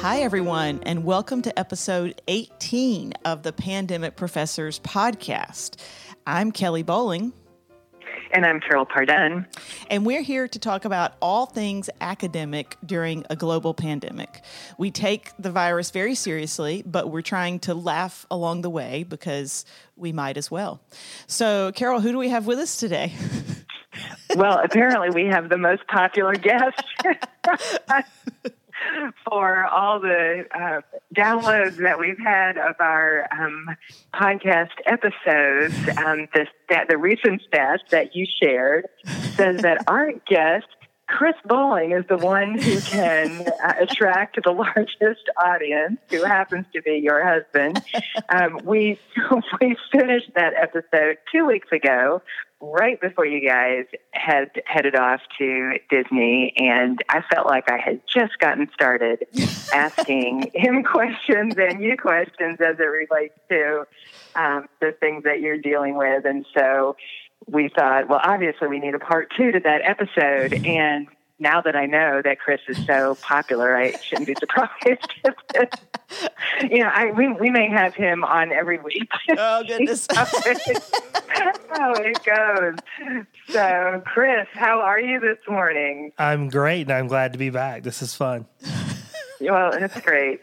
Hi, everyone, and welcome to episode 18 of the Pandemic Professors podcast. I'm Kelly Bowling. And I'm Carol Pardun. And we're here to talk about all things academic during a global pandemic. We take the virus very seriously, but we're trying to laugh along the way because we might as well. So, Carol, who do we have with us today? well, apparently, we have the most popular guest. for all the uh, downloads that we've had of our um, podcast episodes. Um, the, stat, the recent stats that you shared says that our guest, Chris Bowling, is the one who can uh, attract the largest audience, who happens to be your husband. Um, we we finished that episode two weeks ago right before you guys had headed off to Disney, and I felt like I had just gotten started asking him questions and you questions as it relates to um, the things that you're dealing with. And so we thought, well, obviously, we need a part two to that episode. And now that I know that Chris is so popular, I shouldn't be surprised. you know, I we we may have him on every week. Oh goodness, how it goes. So, Chris, how are you this morning? I'm great, and I'm glad to be back. This is fun. well, it's great.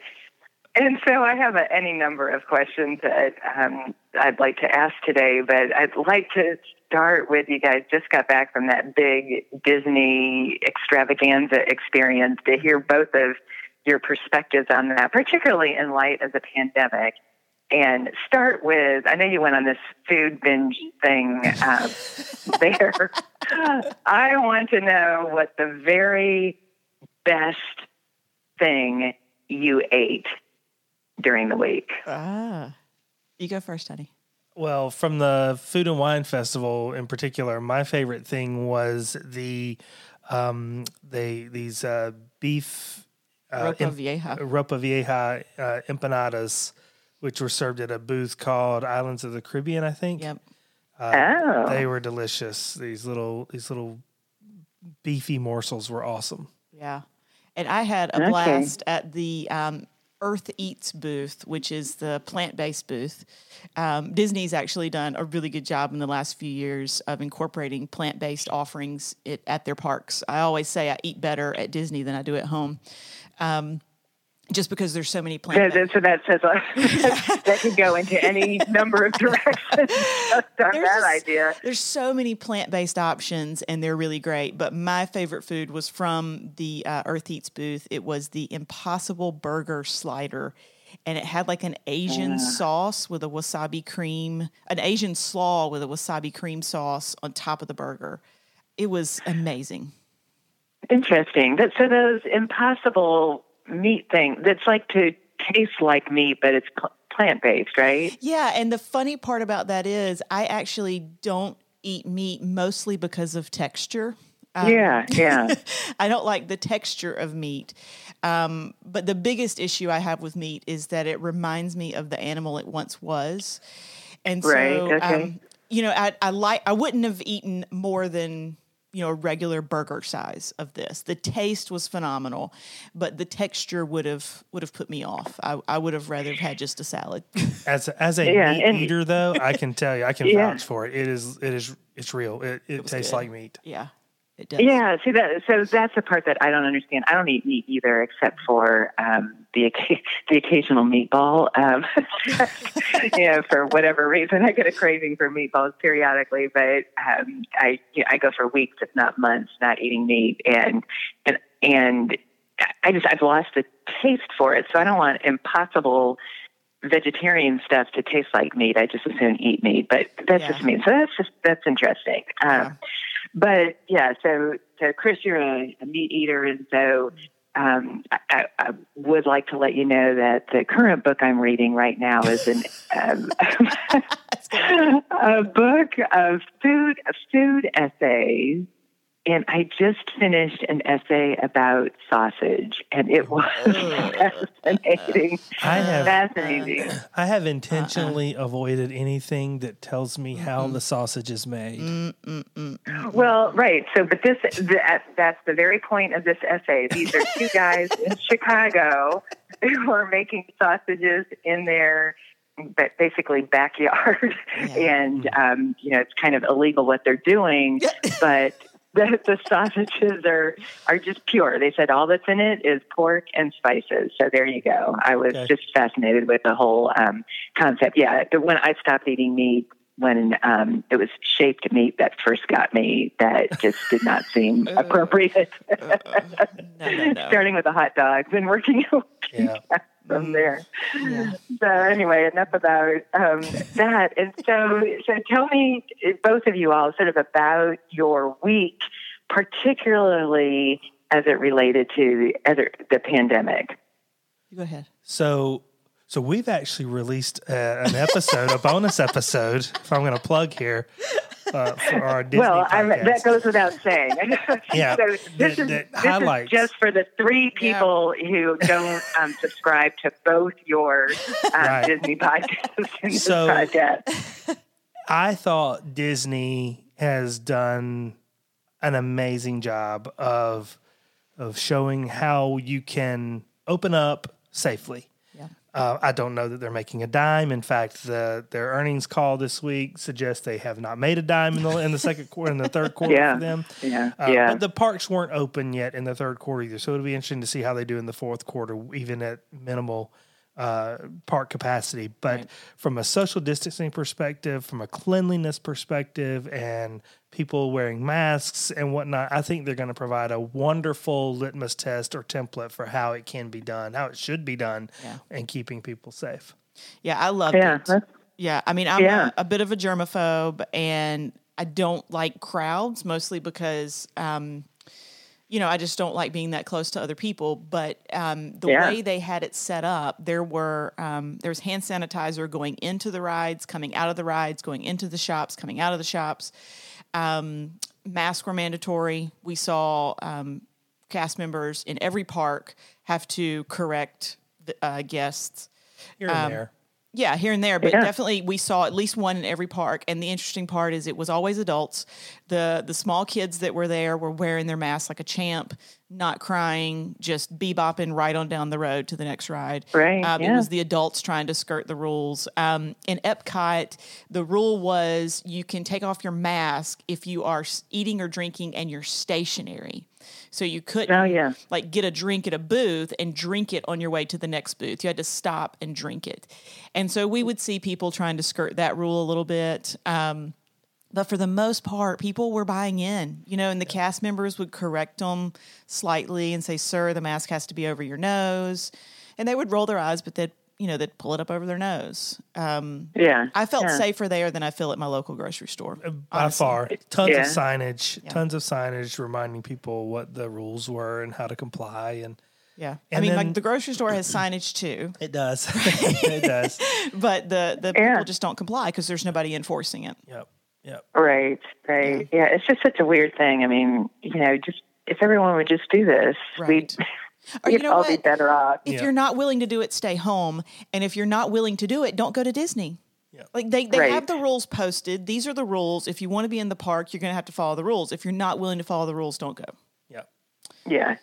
And so I have a, any number of questions that um, I'd like to ask today, but I'd like to start with you guys just got back from that big Disney extravaganza experience to hear both of your perspectives on that, particularly in light of the pandemic. And start with I know you went on this food binge thing um, there. I want to know what the very best thing you ate during the week. Ah, you go first, honey. Well, from the Food and Wine Festival in particular, my favorite thing was the um, they these uh, beef uh, ropa vieja, ropa vieja uh, empanadas, which were served at a booth called Islands of the Caribbean, I think. Yep. Uh, oh. They were delicious. These little these little beefy morsels were awesome. Yeah, and I had a okay. blast at the um, Earth Eats booth, which is the plant based booth. Um, Disney's actually done a really good job in the last few years of incorporating plant based offerings it, at their parks. I always say I eat better at Disney than I do at home. Um, just because there's so many plants. Yeah, so that says that could go into any number of directions. Just on there's that idea. There's so many plant-based options, and they're really great. But my favorite food was from the uh, Earth Eats booth. It was the Impossible Burger Slider, and it had like an Asian uh. sauce with a wasabi cream, an Asian slaw with a wasabi cream sauce on top of the burger. It was amazing. Interesting. That so those Impossible meat thing that's like to taste like meat, but it's plant based, right? Yeah. And the funny part about that is I actually don't eat meat mostly because of texture. Um, yeah, yeah. I don't like the texture of meat. Um, but the biggest issue I have with meat is that it reminds me of the animal it once was. And so, right, okay. um, you know, I, I like, I wouldn't have eaten more than you know a regular burger size of this. The taste was phenomenal, but the texture would have would have put me off. I, I would have rather have had just a salad. As a, as a yeah, meat eater, though, I can tell you, I can yeah. vouch for it. It is it is it's real. It, it, it tastes good. like meat. Yeah. It does. Yeah, see that. So that's the part that I don't understand. I don't eat meat either, except for um, the the occasional meatball. Um, you know, for whatever reason, I get a craving for meatballs periodically. But um, I you know, I go for weeks, if not months, not eating meat, and and and I just I've lost the taste for it. So I don't want impossible vegetarian stuff to taste like meat. I just assume eat meat, but that's yeah. just me. So that's just that's interesting. Um, yeah. But yeah, so so Chris, you're a, a meat eater, and so um, I, I, would like to let you know that the current book I'm reading right now is an um, a book of food food essays and I just finished an essay about sausage, and it was fascinating. I have fascinating. I have intentionally uh-uh. avoided anything that tells me how mm-hmm. the sausage is made. Mm-mm-mm. Well, right. So, but this the, that's the very point of this essay. These are two guys in Chicago who are making sausages in their basically backyard yeah. and um, you know it's kind of illegal what they're doing but the, the sausages are are just pure they said all that's in it is pork and spices so there you go i was okay. just fascinated with the whole um, concept yeah but when i stopped eating meat when um, it was shaped meat that first got me that just did not seem appropriate. no, no, no. Starting with the hot dogs and working yeah. From there. Yeah. So anyway, enough about um, that. And so, so tell me, both of you all, sort of about your week, particularly as it related to the, the pandemic. Go ahead. So so we've actually released uh, an episode, a bonus episode, if I'm going to plug here, uh, for our Disney Well, that goes without saying. yeah, so this, is, this is just for the three people yeah. who don't um, subscribe to both your um, right. Disney podcasts and so, podcast. I thought Disney has done an amazing job of of showing how you can open up safely uh, I don't know that they're making a dime. In fact, the, their earnings call this week suggests they have not made a dime in the in the second quarter, in the third quarter yeah. for them. Yeah, uh, yeah. But the parks weren't open yet in the third quarter either, so it'll be interesting to see how they do in the fourth quarter, even at minimal uh, park capacity. But right. from a social distancing perspective, from a cleanliness perspective, and people wearing masks and whatnot, I think they're going to provide a wonderful litmus test or template for how it can be done, how it should be done, yeah. and keeping people safe. Yeah, I love yeah, it. Yeah, I mean, I'm yeah. a, a, bit of a germaphobe, and I don't like crowds mostly because. Um, you know, I just don't like being that close to other people. But um, the yeah. way they had it set up, there were um, there was hand sanitizer going into the rides, coming out of the rides, going into the shops, coming out of the shops. Um, masks were mandatory. We saw um, cast members in every park have to correct the, uh, guests. Here and um, there. Yeah, here and there, but yeah. definitely we saw at least one in every park. And the interesting part is it was always adults. the The small kids that were there were wearing their masks like a champ, not crying, just bebopping right on down the road to the next ride. Right. Um, yeah. It was the adults trying to skirt the rules. Um, in Epcot, the rule was you can take off your mask if you are eating or drinking and you're stationary. So you couldn't oh, yeah. like get a drink at a booth and drink it on your way to the next booth. You had to stop and drink it. And so we would see people trying to skirt that rule a little bit. Um, but for the most part, people were buying in, you know, and the cast members would correct them slightly and say, Sir, the mask has to be over your nose. And they would roll their eyes, but they'd you know, they'd pull it up over their nose. Um, yeah, I felt yeah. safer there than I feel at my local grocery store. Uh, by honestly. far, tons yeah. of signage, yeah. tons of signage reminding people what the rules were and how to comply. And yeah, and I mean, then, like the grocery store has signage too. It does, it does. But the the people just don't comply because there's nobody enforcing it. Yep. Yep. Right. Right. Yeah. It's just such a weird thing. I mean, you know, just if everyone would just do this, right. we'd or you know all what? be better off. If yeah. you're not willing to do it, stay home. And if you're not willing to do it, don't go to Disney. Yeah. Like they, they right. have the rules posted. These are the rules. If you want to be in the park, you're going to have to follow the rules. If you're not willing to follow the rules, don't go. Yeah. Yeah.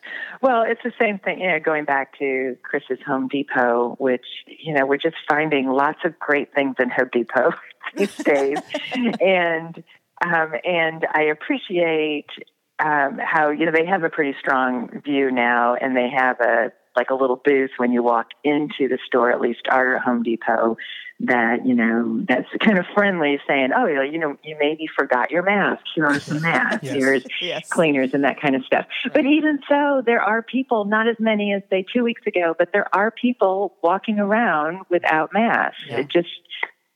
Well, it's the same thing, you know, going back to Chris's Home Depot, which, you know, we're just finding lots of great things in Home Depot these days. and um, and I appreciate um, how you know they have a pretty strong view now, and they have a like a little booth when you walk into the store. At least our Home Depot, that you know that's kind of friendly, saying, "Oh, you know, you maybe forgot your mask. Here are some masks. yes. Here's yes. cleaners and that kind of stuff." Right. But even so, there are people, not as many as say two weeks ago, but there are people walking around without masks. Yeah. Just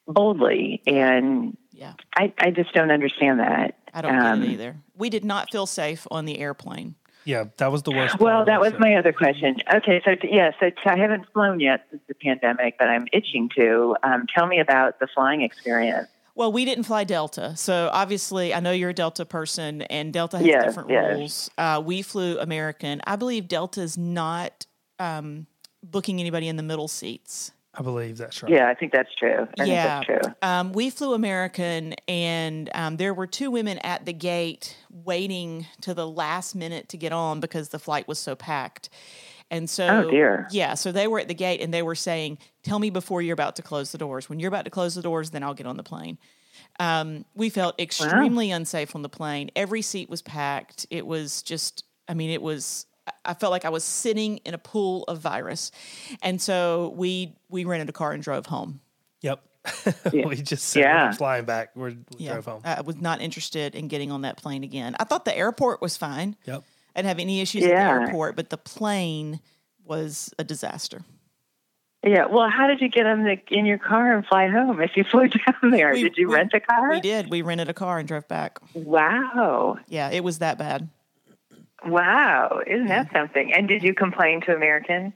boldly and yeah. I, I just don't understand that. I don't um, get it um, either. We did not feel safe on the airplane. Yeah, that was the worst. Well, that was my other question. Okay, so t- yeah, so t- I haven't flown yet since the pandemic, but I'm itching to. Um, tell me about the flying experience. Well, we didn't fly Delta, so obviously I know you're a Delta person, and Delta has yes, different yes. rules. Uh, we flew American. I believe Delta is not um, booking anybody in the middle seats. I believe that's right. Yeah, I think that's true. I yeah, that's true. Um, we flew American, and um, there were two women at the gate waiting to the last minute to get on because the flight was so packed. And so, oh dear, yeah. So they were at the gate and they were saying, "Tell me before you're about to close the doors. When you're about to close the doors, then I'll get on the plane." Um, we felt extremely wow. unsafe on the plane. Every seat was packed. It was just, I mean, it was. I felt like I was sitting in a pool of virus, and so we we rented a car and drove home. Yep. yeah. we just yeah. flying back. we yeah. drove home. I was not interested in getting on that plane again. I thought the airport was fine. Yep. I didn't have any issues yeah. at the airport, but the plane was a disaster. Yeah. Well, how did you get in the in your car and fly home? If you flew down there, we, did you we, rent a car? We did. We rented a car and drove back. Wow. Yeah, it was that bad. Wow, isn't that something? And did you complain to American?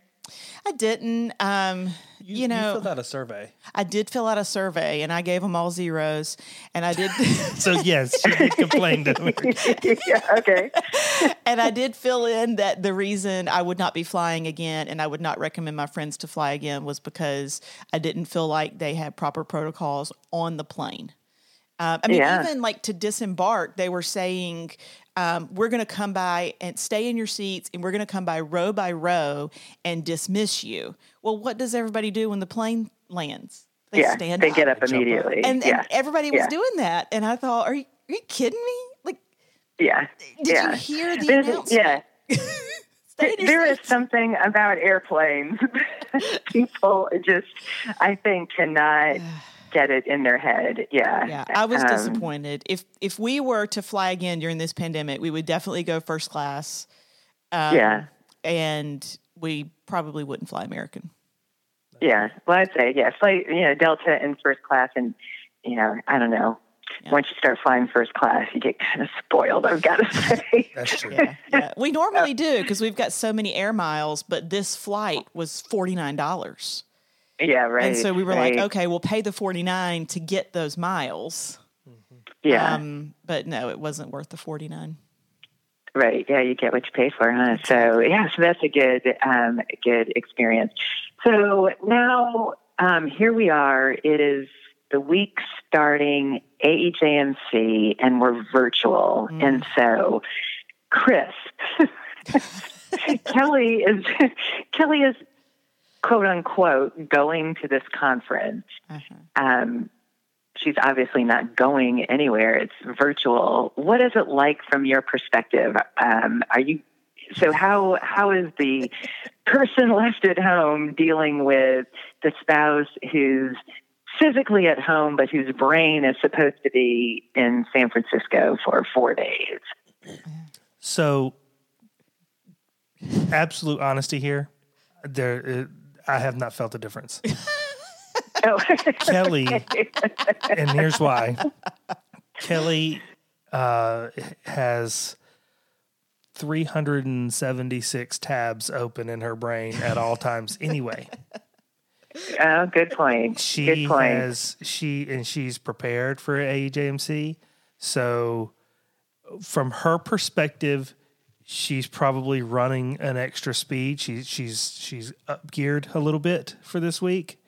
I didn't. Um, you, you, know, you filled out a survey. I did fill out a survey, and I gave them all zeros. And I did. so yes, she did complain to me. yeah, okay. and I did fill in that the reason I would not be flying again, and I would not recommend my friends to fly again, was because I didn't feel like they had proper protocols on the plane. Um, I mean, yeah. even like to disembark, they were saying, um, we're going to come by and stay in your seats and we're going to come by row by row and dismiss you. Well, what does everybody do when the plane lands? They yeah, stand they up. get up immediately. And, yeah. and everybody was yeah. doing that. And I thought, are you, are you kidding me? Like, yeah. Did yeah. you hear the There's, announcement? Yeah. there is something about airplanes. People just, I think, cannot get it in their head. Yeah. Yeah. I was um, disappointed. If if we were to fly again during this pandemic, we would definitely go first class. Um, yeah. And we probably wouldn't fly American. Yeah. Well, I'd say, yeah, flight, you know, Delta in first class. And, you know, I don't know. Yeah. Once you start flying first class, you get kind of spoiled, I've got to say. That's true. Yeah, yeah. We normally do because we've got so many air miles, but this flight was $49. Yeah, right. And so we were right. like, okay, we'll pay the 49 to get those miles. Mm-hmm. Yeah. Um, but no, it wasn't worth the 49. Right. Yeah, you get what you pay for, huh? So yeah, so that's a good, um, good experience. So now um, here we are. It is the week starting AEJMC, and we're virtual. Mm. And so, Chris, Kelly is Kelly is quote unquote going to this conference. Uh-huh. Um, she's obviously not going anywhere. It's virtual. What is it like from your perspective? Um, are you so how how is the person left at home dealing with the spouse who's physically at home but whose brain is supposed to be in San Francisco for 4 days? So absolute honesty here. There I have not felt a difference. oh. Kelly, and here's why. Kelly uh, has 376 tabs open in her brain at all times anyway. Oh, good point. She good point. has she and she's prepared for AEJMC. So from her perspective, she's probably running an extra speed. She's she's she's up geared a little bit for this week.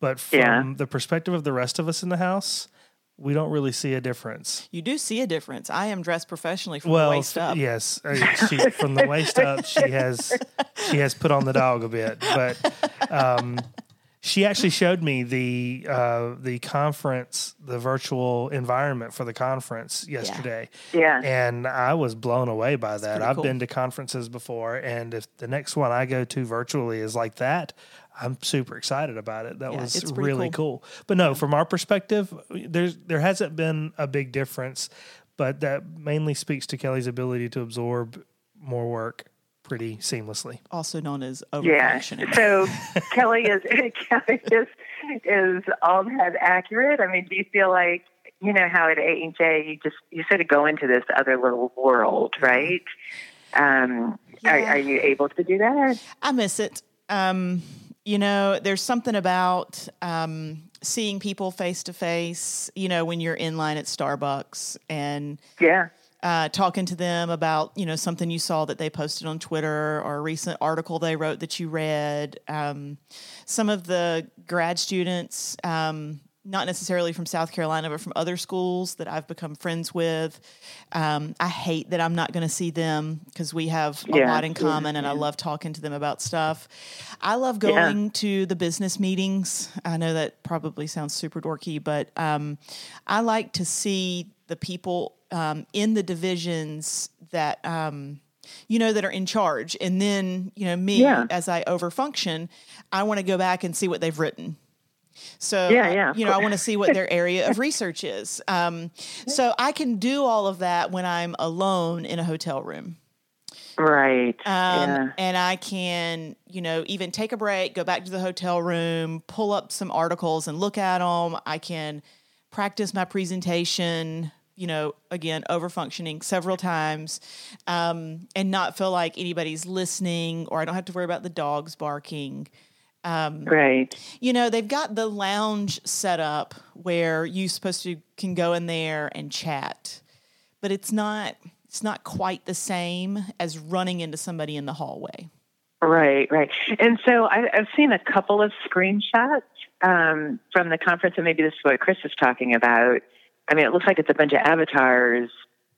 But from yeah. the perspective of the rest of us in the house, we don't really see a difference. You do see a difference. I am dressed professionally from well, the waist up. Yes, uh, she, from the waist up, she has she has put on the dog a bit, but um, she actually showed me the uh, the conference, the virtual environment for the conference yesterday. Yeah. yeah. And I was blown away by that. I've cool. been to conferences before, and if the next one I go to virtually is like that, I'm super excited about it. That yeah, was really cool. cool. But no, from our perspective, there's there hasn't been a big difference, but that mainly speaks to Kelly's ability to absorb more work pretty seamlessly. Also known as Yeah. So Kelly is Kelly is is all that accurate. I mean, do you feel like you know how at A and J you just you sort of go into this other little world, right? Um, yeah. are, are you able to do that? I miss it. Um, you know, there's something about um, seeing people face to face. You know, when you're in line at Starbucks and yeah uh, talking to them about you know something you saw that they posted on Twitter or a recent article they wrote that you read. Um, some of the grad students, um, not necessarily from South Carolina, but from other schools that I've become friends with. Um, I hate that I'm not going to see them because we have a yeah, lot in common, yeah, and yeah. I love talking to them about stuff. I love going to the business meetings. I know that probably sounds super dorky, but um, I like to see the people um, in the divisions that um, you know that are in charge and then you know me as i overfunction i want to go back and see what they've written so yeah, yeah, you know, I want to see what their area of research is. Um, so I can do all of that when I'm alone in a hotel room. Right. Um, yeah. And I can, you know, even take a break, go back to the hotel room, pull up some articles and look at them. I can practice my presentation, you know, again, over functioning several times um, and not feel like anybody's listening or I don't have to worry about the dogs barking. Um, right. You know, they've got the lounge set up where you supposed to can go in there and chat, but it's not it's not quite the same as running into somebody in the hallway. Right, right. And so I, have seen a couple of screenshots um, from the conference, and maybe this is what Chris is talking about. I mean, it looks like it's a bunch of avatars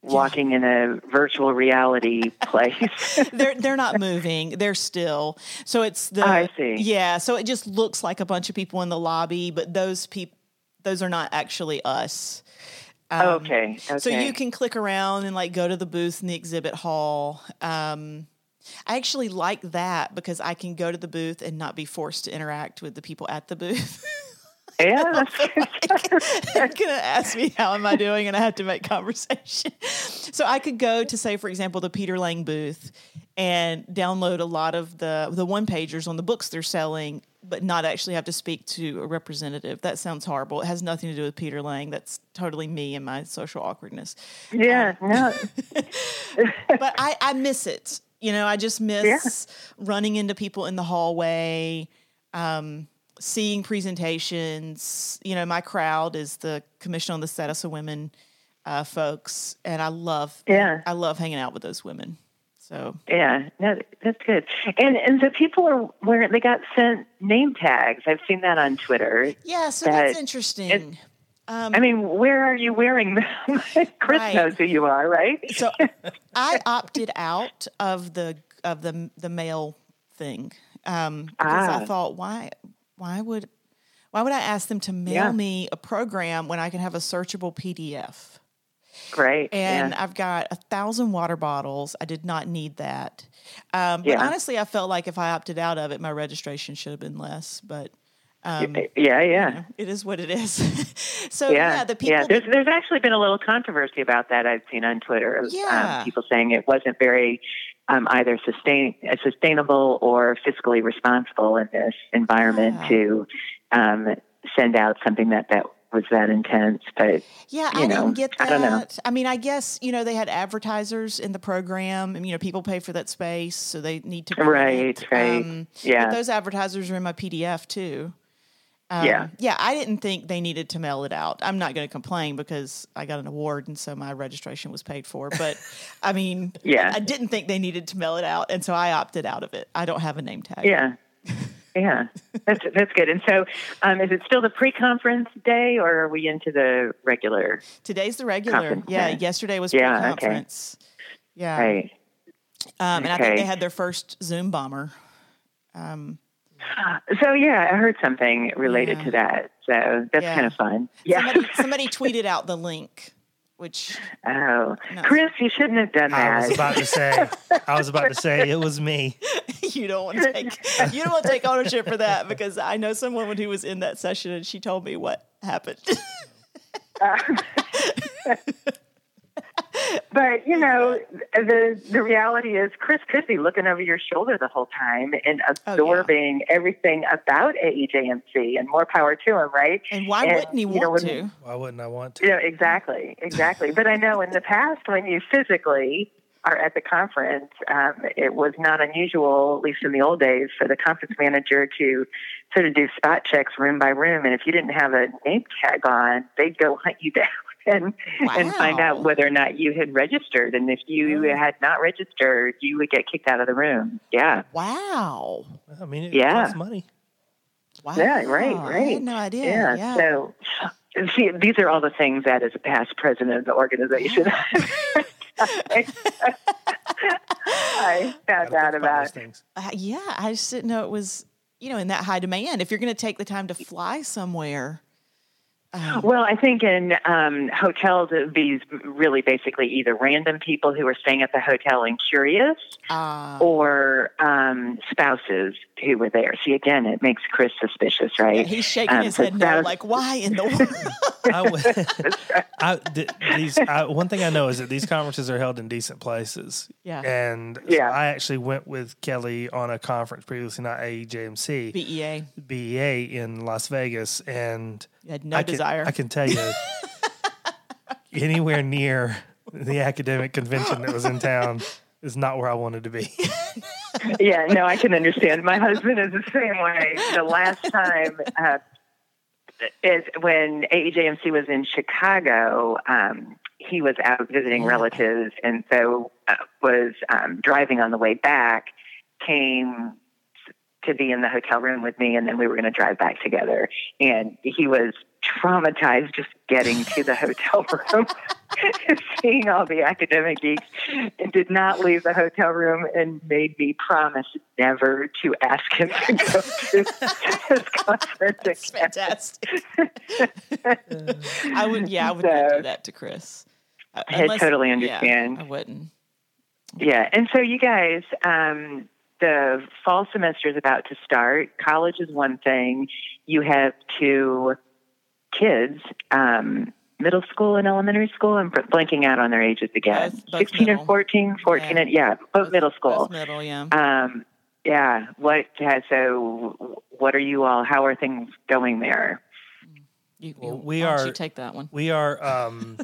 walking in a virtual reality place. they're they're not moving. They're still. So it's the I see. Yeah, so it just looks like a bunch of people in the lobby, but those people those are not actually us. Um, okay, okay. So you can click around and like go to the booth in the exhibit hall. Um, I actually like that because I can go to the booth and not be forced to interact with the people at the booth. Yeah. They're going to ask me, how am I doing? And I have to make conversation. So I could go to, say, for example, the Peter Lang booth and download a lot of the, the one pagers on the books they're selling, but not actually have to speak to a representative. That sounds horrible. It has nothing to do with Peter Lang. That's totally me and my social awkwardness. Yeah, um, no. but I, I miss it. You know, I just miss yeah. running into people in the hallway. Um, seeing presentations. You know, my crowd is the Commission on the Status of Women uh, folks, and I love yeah I love hanging out with those women. So yeah, no, that's good. And and so people are wearing they got sent name tags. I've seen that on Twitter. Yeah, so that that's interesting. Um, I mean, where are you wearing them? Chris right. knows who you are, right? so I opted out of the of the the mail thing um, because ah. I thought, why why would why would I ask them to mail yeah. me a program when I can have a searchable PDF? Great. And yeah. I've got a thousand water bottles. I did not need that. Um, but yeah. honestly, I felt like if I opted out of it, my registration should have been less. But um, yeah, yeah, you know, it is what it is. so yeah, yeah, the people. Yeah, there's there's actually been a little controversy about that. I've seen on Twitter. Um, yeah, um, people saying it wasn't very um, either sustain, uh, sustainable or fiscally responsible in this environment yeah. to um, send out something that that was that intense. But yeah, I know, didn't get that. I don't know. I mean, I guess you know they had advertisers in the program, and you know people pay for that space, so they need to. Right, right. Um, yeah, those advertisers are in my PDF too. Um, yeah. Yeah, I didn't think they needed to mail it out. I'm not going to complain because I got an award and so my registration was paid for. But I mean, yeah. I didn't think they needed to mail it out. And so I opted out of it. I don't have a name tag. Yeah. Yeah, that's that's good. And so, um, is it still the pre-conference day, or are we into the regular? Today's the regular. Yeah, day? yesterday was yeah, pre-conference. Okay. Yeah, right. Um, and okay. I think they had their first Zoom bomber. Um, so yeah, I heard something related yeah. to that. So that's yeah. kind of fun. Yeah. Somebody, somebody, tweeted out the link, which oh, no. Chris, you shouldn't have done that. I was about to say. I was about to say it was me. you don't want to take you don't want to take ownership for that because I know someone who was in that session and she told me what happened. Uh, but you know, the the reality is, Chris could be looking over your shoulder the whole time and absorbing oh, yeah. everything about AEJMC, and more power to him, right? And why and, wouldn't he want know, to? Why wouldn't I want to? Yeah, you know, exactly, exactly. but I know in the past when you physically are at the conference, um, it was not unusual, at least in the old days, for the conference manager to sort of do spot checks room by room. And if you didn't have a name tag on, they'd go hunt you down and wow. and find out whether or not you had registered. And if you oh. had not registered, you would get kicked out of the room. Yeah. Wow. I mean, it yeah. costs money. Wow. Yeah, right, right. I had no idea. Yeah. yeah. So, see, these are all the things that, as a past president of the organization, I found out about. Things. Uh, yeah, I just didn't know it was, you know, in that high demand. If you're going to take the time to fly somewhere, um, well, I think in um, hotels, it would be really basically either random people who are staying at the hotel and curious, uh, or um, spouses who were there. See, again, it makes Chris suspicious, right? Yeah, he's shaking um, his head spouse- no, like why in the world? I, I, these, I, one thing I know is that these conferences are held in decent places. Yeah, and yeah. So I actually went with Kelly on a conference previously, not AEJMC, BEA, BEA in Las Vegas, and you had no I desire. Can, I can tell you, anywhere near the academic convention that was in town is not where I wanted to be. yeah, no, I can understand. My husband is the same way. The last time uh, is when AEJMC was in Chicago. Um, he was out visiting relatives, and so uh, was um, driving on the way back. Came to be in the hotel room with me, and then we were going to drive back together. And he was traumatized just getting to the hotel room, seeing all the academic geeks, and did not leave the hotel room and made me promise never to ask him to go to his conference That's again. Fantastic. I would, yeah, I would so, do that to Chris. Uh, unless, I totally understand. Yeah, I wouldn't. Yeah, and so you guys, um, the fall semester is about to start. College is one thing. You have two kids, um, middle school and elementary school. I'm blanking out on their ages again. Both, both 16 middle. and 14, 14 yeah. and yeah, both, both middle school. Both middle, yeah. Um, yeah. What? so, what are you all? How are things going there? You, well, we are. take that one. We are. Um,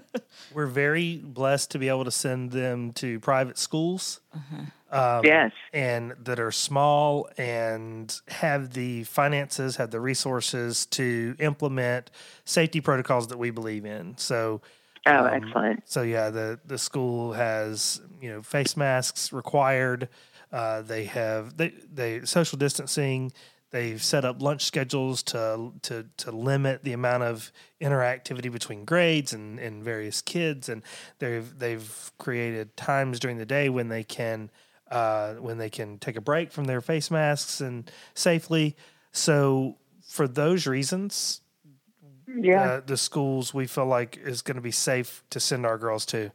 we're very blessed to be able to send them to private schools. Uh-huh. Um, yes, and that are small and have the finances, have the resources to implement safety protocols that we believe in. So. Oh, um, excellent! So yeah, the the school has you know face masks required. Uh, they have they they social distancing. They've set up lunch schedules to to to limit the amount of interactivity between grades and, and various kids, and they've they've created times during the day when they can uh, when they can take a break from their face masks and safely. So for those reasons, yeah, uh, the schools we feel like is going to be safe to send our girls to.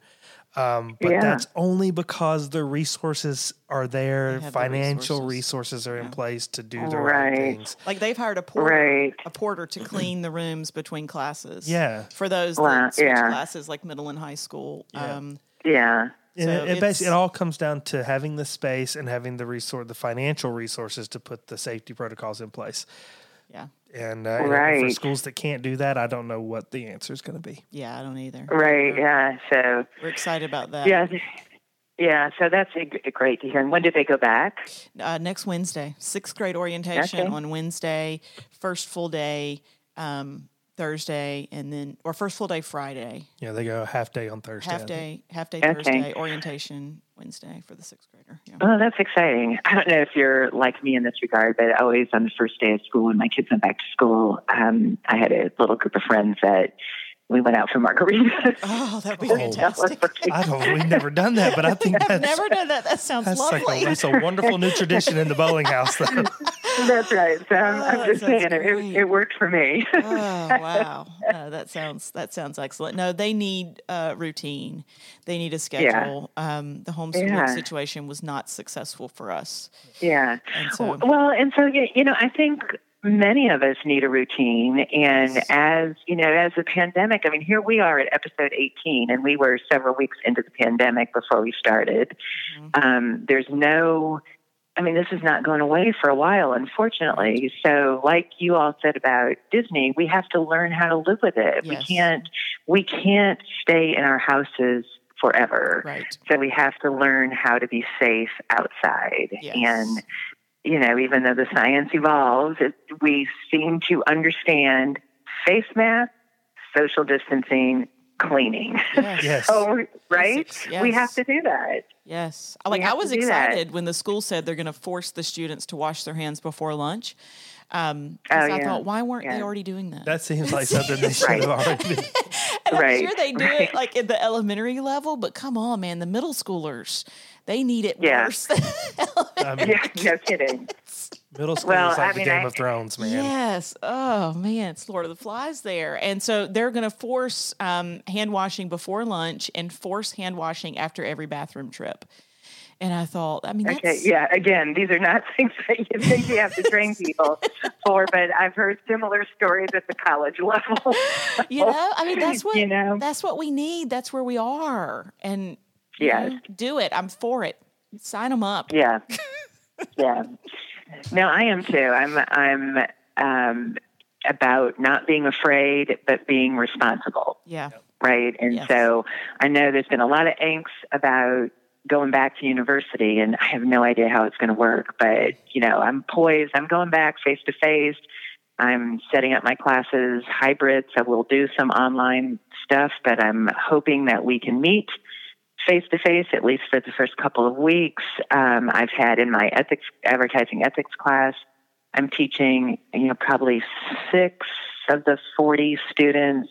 Um, but yeah. that's only because the resources are there. Financial the resources. resources. are yeah. in place to do the right. right. things. Like they've hired a porter, right. a porter to clean the rooms between classes. Yeah, for those that switch yeah. classes like middle and high school. Yeah. Um, yeah. So it, it basically it all comes down to having the space and having the resource, the financial resources to put the safety protocols in place. Yeah. And, uh, right. and for schools that can't do that, I don't know what the answer is going to be. Yeah, I don't either. Right. Yeah. So we're excited about that. Yeah. Yeah, so that's great to hear. And when did they go back? Uh, next Wednesday, sixth grade orientation okay. on Wednesday, first full day. Um, Thursday, and then or first full day Friday. Yeah, they go half day on Thursday. Half day, half day okay. Thursday, orientation Wednesday for the sixth grader. Yeah. Oh, that's exciting. I don't know if you're like me in this regard, but always on the first day of school when my kids went back to school, um, I had a little group of friends that we went out for margaritas. Oh, that'd be fantastic. I don't. We've never done that, but I think that's never done that. That sounds that's lovely. Like a, that's a wonderful new tradition in the Bowling house. Though. that's right. So I'm, oh, I'm just saying it, it, it. worked for me. oh wow, uh, that sounds that sounds excellent. No, they need uh, routine. They need a schedule. Yeah. Um, the homeschooling yeah. situation was not successful for us. Yeah. And so, well, and so you know, I think many of us need a routine. And as, you know, as the pandemic, I mean, here we are at episode 18, and we were several weeks into the pandemic before we started. Mm-hmm. Um, there's no, I mean, this is not going away for a while, unfortunately. So, like you all said about Disney, we have to learn how to live with it. Yes. We can't, we can't stay in our houses forever. Right. So we have to learn how to be safe outside. Yes. And you know, even though the science evolves, it, we seem to understand face masks, social distancing, cleaning. Yes. yes. so, right? Yes. We have to do that. Yes. Like I was excited that. when the school said they're going to force the students to wash their hands before lunch. Um, oh, I thought, why weren't yeah. they already doing that? That seems like something they should have already been. and right. I'm sure they do right. it like at the elementary level, but come on, man, the middle schoolers, they need it yeah. worse. I mean, yeah, no kidding. Middle school well, is like I the mean, Game I, of Thrones, man. Yes. Oh man, it's Lord of the Flies there, and so they're going to force um, hand washing before lunch and force hand washing after every bathroom trip. And I thought, I mean, okay, yeah. Again, these are not things that you think you have to train people for, but I've heard similar stories at the college level. you know, I mean, that's what you know. That's what we need. That's where we are, and yes, know, do it. I'm for it. Sign them up. Yeah, yeah. No, I am too. I'm. I'm. Um, about not being afraid, but being responsible. Yeah. Right. And yes. so I know there's been a lot of angst about going back to university and I have no idea how it's going to work, but you know, I'm poised. I'm going back face to face. I'm setting up my classes hybrid, so we'll do some online stuff, but I'm hoping that we can meet face to face at least for the first couple of weeks. Um, I've had in my ethics advertising ethics class, I'm teaching, you know, probably six of the 40 students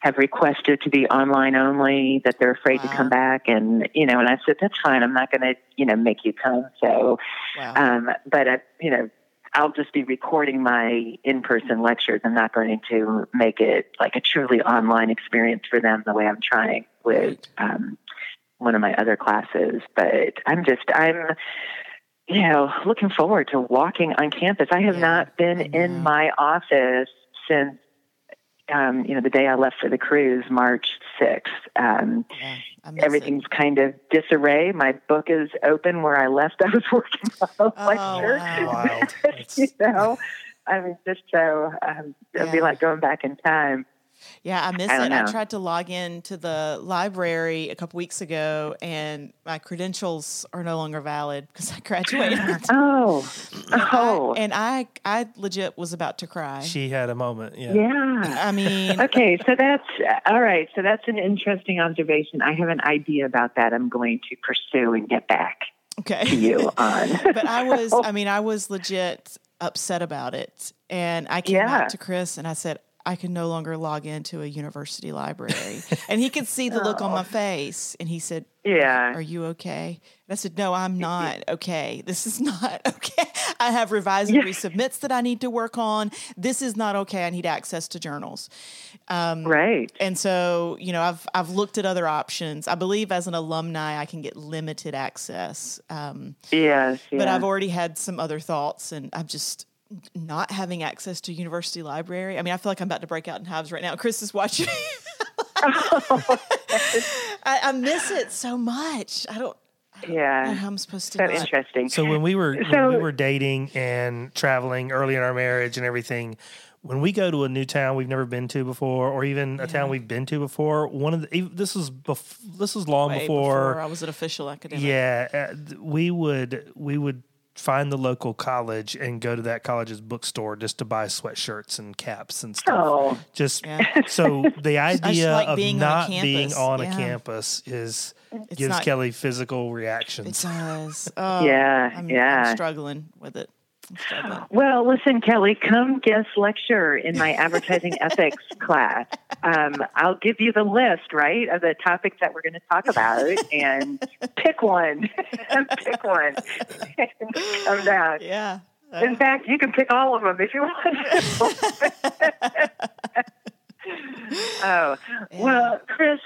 have requested to be online only, that they're afraid wow. to come back. And, you know, and I said, that's fine. I'm not going to, you know, make you come. So, wow. um, but, I, you know, I'll just be recording my in person lectures. I'm not going to make it like a truly online experience for them the way I'm trying with um, one of my other classes. But I'm just, I'm, you know, looking forward to walking on campus. I have yeah, not been in my office since um, you know, the day I left for the cruise, March 6th. Um, yeah, everything's it. kind of disarray. My book is open where I left. I was working on a oh, lecture. Wow. you know, I mean, just so um, it'd yeah. be like going back in time. Yeah, I miss I it. Know. I tried to log in to the library a couple weeks ago, and my credentials are no longer valid because I graduated. oh, and oh, I, oh. and I, I legit was about to cry. She had a moment. Yeah. Yeah. I mean, okay, so that's all right. So that's an interesting observation. I have an idea about that. I'm going to pursue and get back. Okay. To you on. but I was, I mean, I was legit upset about it. And I came yeah. to Chris and I said, I can no longer log into a university library. and he could see the look on my oh. face. And he said, Yeah. Are you okay? And I said, No, I'm not okay. This is not okay. I have revised and resubmits that I need to work on. This is not okay. I need access to journals. Um, right. And so, you know, I've I've looked at other options. I believe as an alumni, I can get limited access. Um, yes, yeah. But I've already had some other thoughts, and I've just not having access to university library. I mean, I feel like I'm about to break out in hives right now. Chris is watching. I, I, miss it so much. I don't. yeah, how I'm supposed to. That's interesting. So when we were so, when we were dating and traveling early in our marriage and everything, when we go to a new town we've never been to before, or even a yeah. town we've been to before, one of the this was bef- this was long before, before, I was an official academic. Yeah, uh, we would we would find the local college and go to that college's bookstore just to buy sweatshirts and caps and stuff. Oh. Just yeah. so the idea like of being not on being on yeah. a campus is it's gives not, Kelly physical reactions. It does. Oh, yeah, I'm, yeah. I'm struggling with it. Well, listen, Kelly, come guest lecture in my advertising ethics class. Um, I'll give you the list, right, of the topics that we're going to talk about, and pick one. pick one. come down. Yeah. Uh, in fact, you can pick all of them if you want. oh, yeah. well, Chris,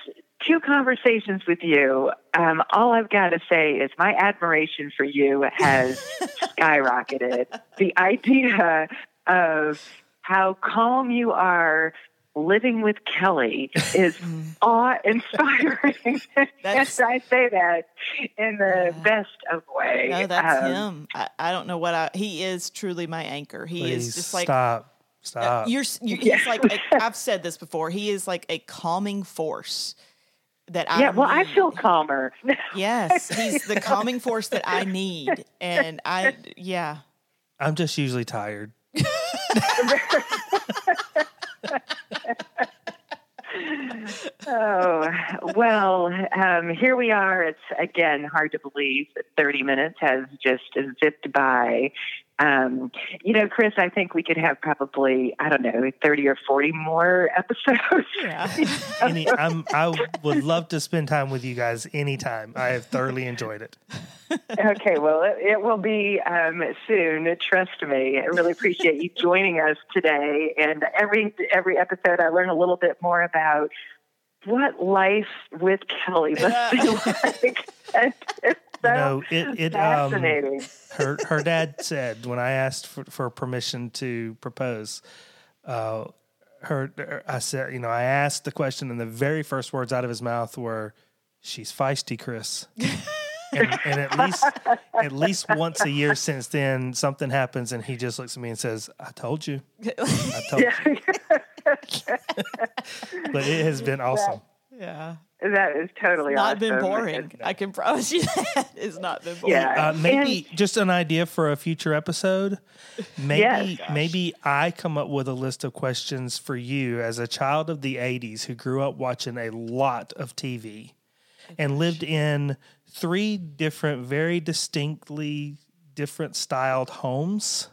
two conversations with you, um, all I've got to say is my admiration for you has skyrocketed. The idea of how calm you are living with Kelly is awe inspiring. Yes, I say that in the yeah. best of ways. No, that's um, him. I, I, don't know what I, he is truly my anchor. He is just like, stop. Stop. You're, you're he's like, a, I've said this before. He is like a calming force that I Yeah, well, need. I feel calmer. yes, he's the calming force that I need. And I yeah. I'm just usually tired. oh, well, um, here we are. It's again hard to believe that 30 minutes has just zipped by. Um, you know, Chris, I think we could have probably, I don't know, 30 or 40 more episodes. Yeah. Any, I'm, I would love to spend time with you guys anytime. I have thoroughly enjoyed it. okay, well, it, it will be um, soon. Trust me. I really appreciate you joining us today. And every every episode, I learn a little bit more about what life with Kelly must be like. You know, it, it um. Um, her her dad said when I asked for, for permission to propose, uh, her I said, you know, I asked the question, and the very first words out of his mouth were, "She's feisty, Chris." and, and, at least at least once a year since then, something happens, and he just looks at me and says, "I told you, I told you." but it has been awesome. Yeah. That is totally not awesome. been boring. I can promise you that it's not been boring. Yeah. Uh, maybe and, just an idea for a future episode. Maybe yes. maybe I come up with a list of questions for you as a child of the '80s who grew up watching a lot of TV and lived in three different, very distinctly different styled homes.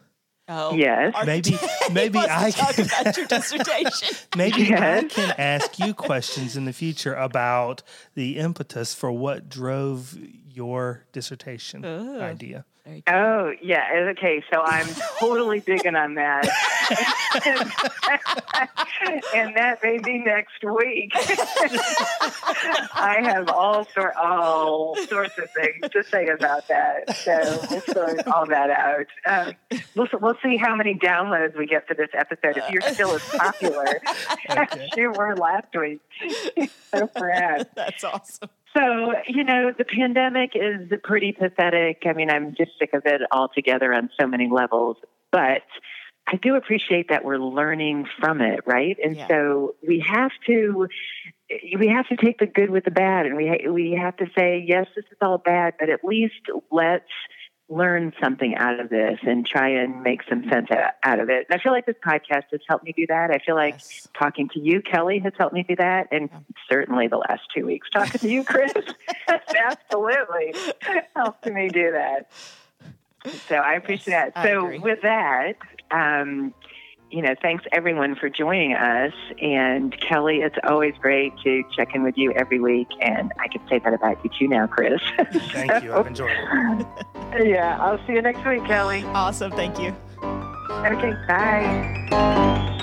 Oh, yes. Maybe, maybe I can about your dissertation. maybe yes. I can ask you questions in the future about the impetus for what drove your dissertation Ooh. idea. Oh, yeah. Okay. So I'm totally digging on that. and that may be next week. I have all sort all sorts of things to say about that. So we'll sort all that out. Um, we'll, we'll see how many downloads we get for this episode if you're still as popular as you were last week. so proud. That's awesome. So, you know, the pandemic is pretty pathetic. I mean, I'm just sick of it altogether on so many levels. But I do appreciate that we're learning from it, right? And yeah. so we have to we have to take the good with the bad, and we we have to say yes, this is all bad, but at least let's learn something out of this and try and make some sense out of it. And I feel like this podcast has helped me do that. I feel like yes. talking to you, Kelly, has helped me do that, and yeah. certainly the last two weeks talking to you, Chris, absolutely helped me do that. So I appreciate yes, that. So with that, um, you know, thanks everyone for joining us. And Kelly, it's always great to check in with you every week. And I can say that about you too now, Chris. Thank so, you. I've enjoyed it. Yeah, I'll see you next week, Kelly. Awesome. Thank you. Okay, bye.